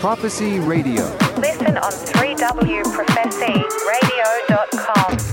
Prophecy Radio. Listen on 3wprophecyradio.com.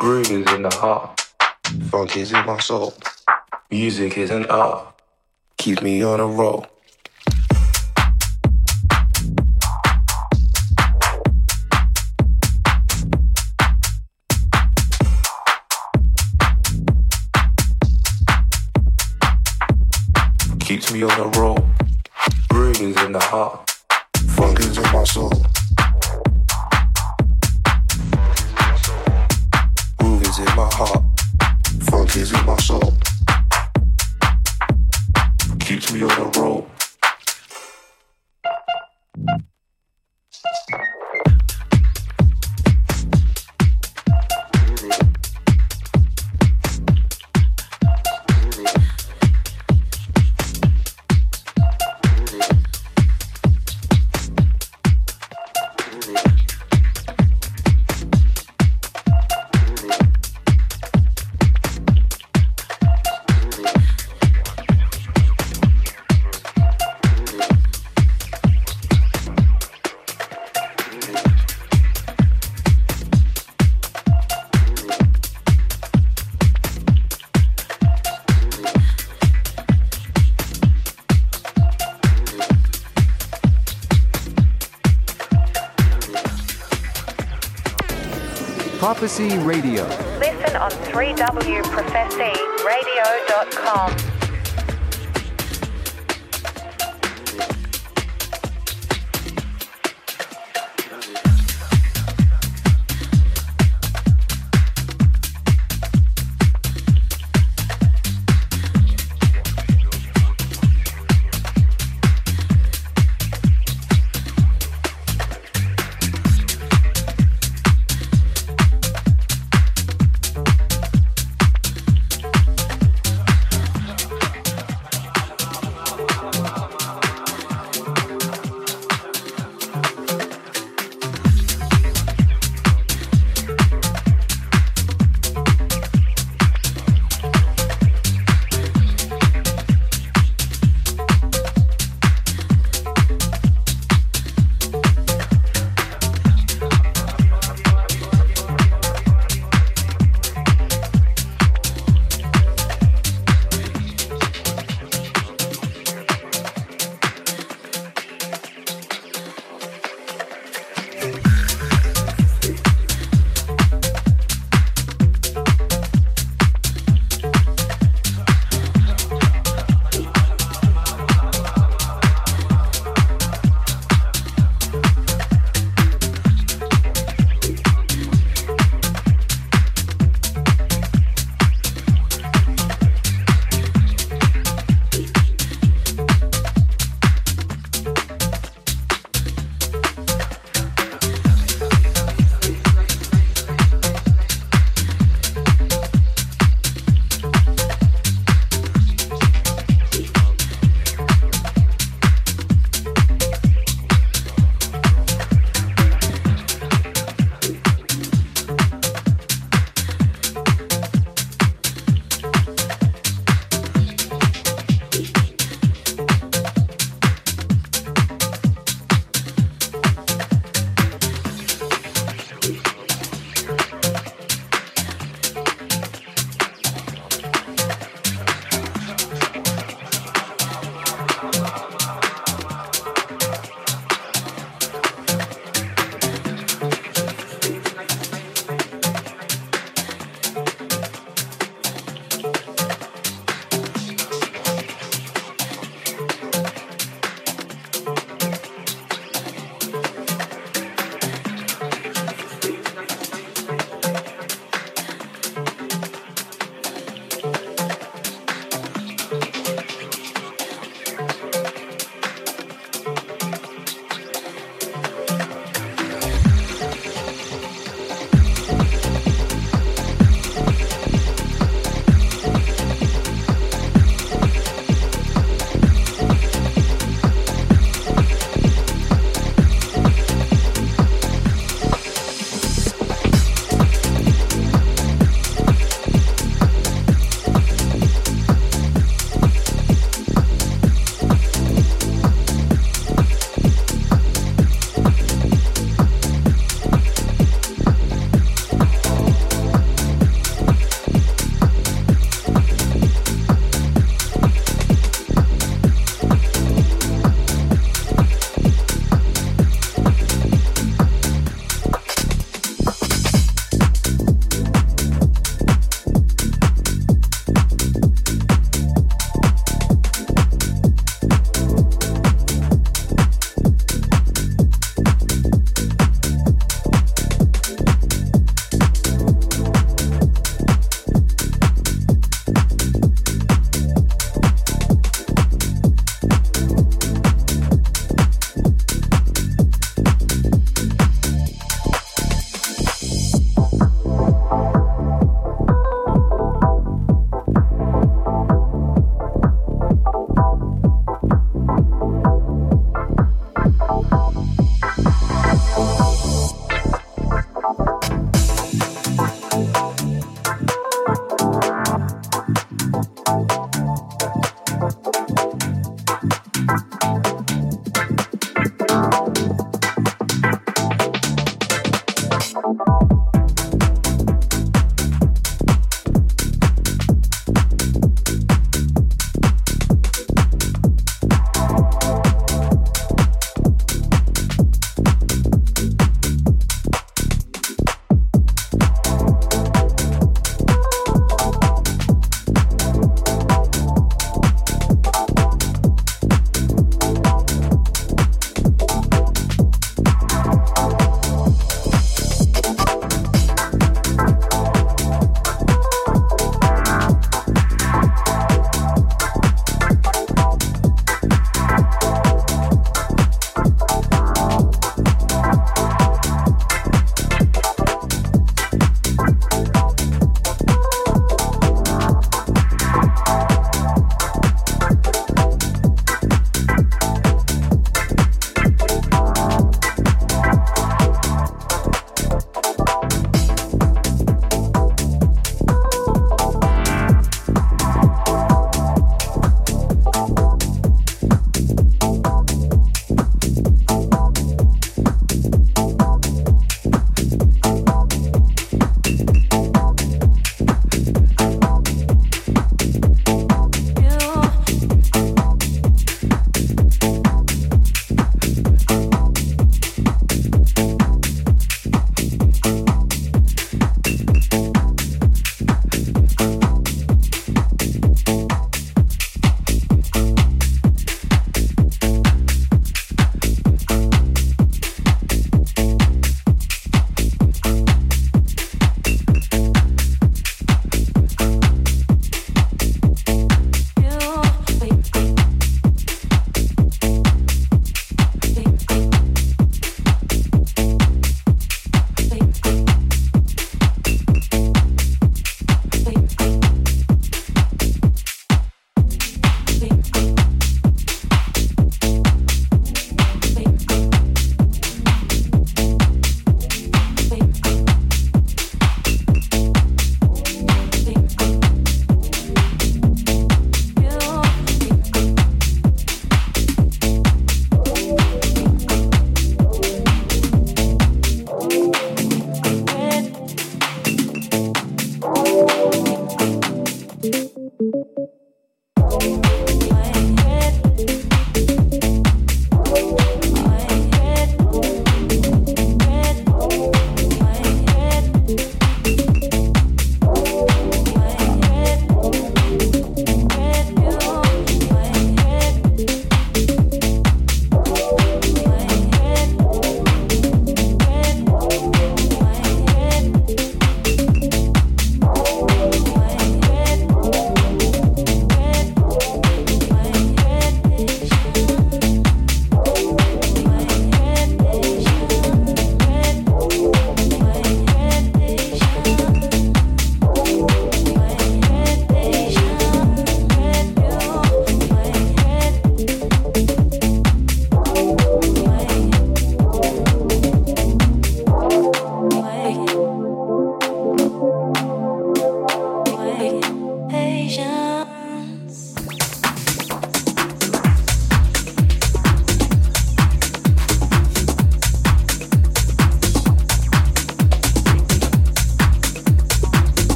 is in the heart, funk is in my soul. Music is an art, keeps me on a roll. Keeps me on a roll. Groove is in the heart, funk is in my soul. Prophecy Radio.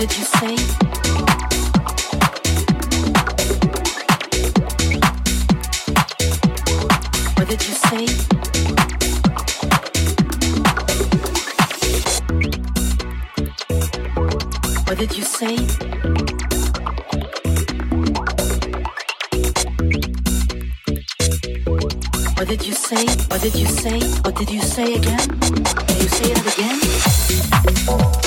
did you say? did you say? What did you say? What did you say? What did you say again? Can you say that again?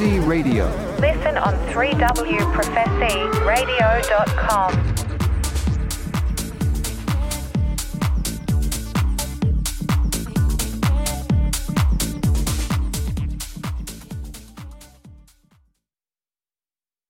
Radio. Listen on 3wprophecyradio.com.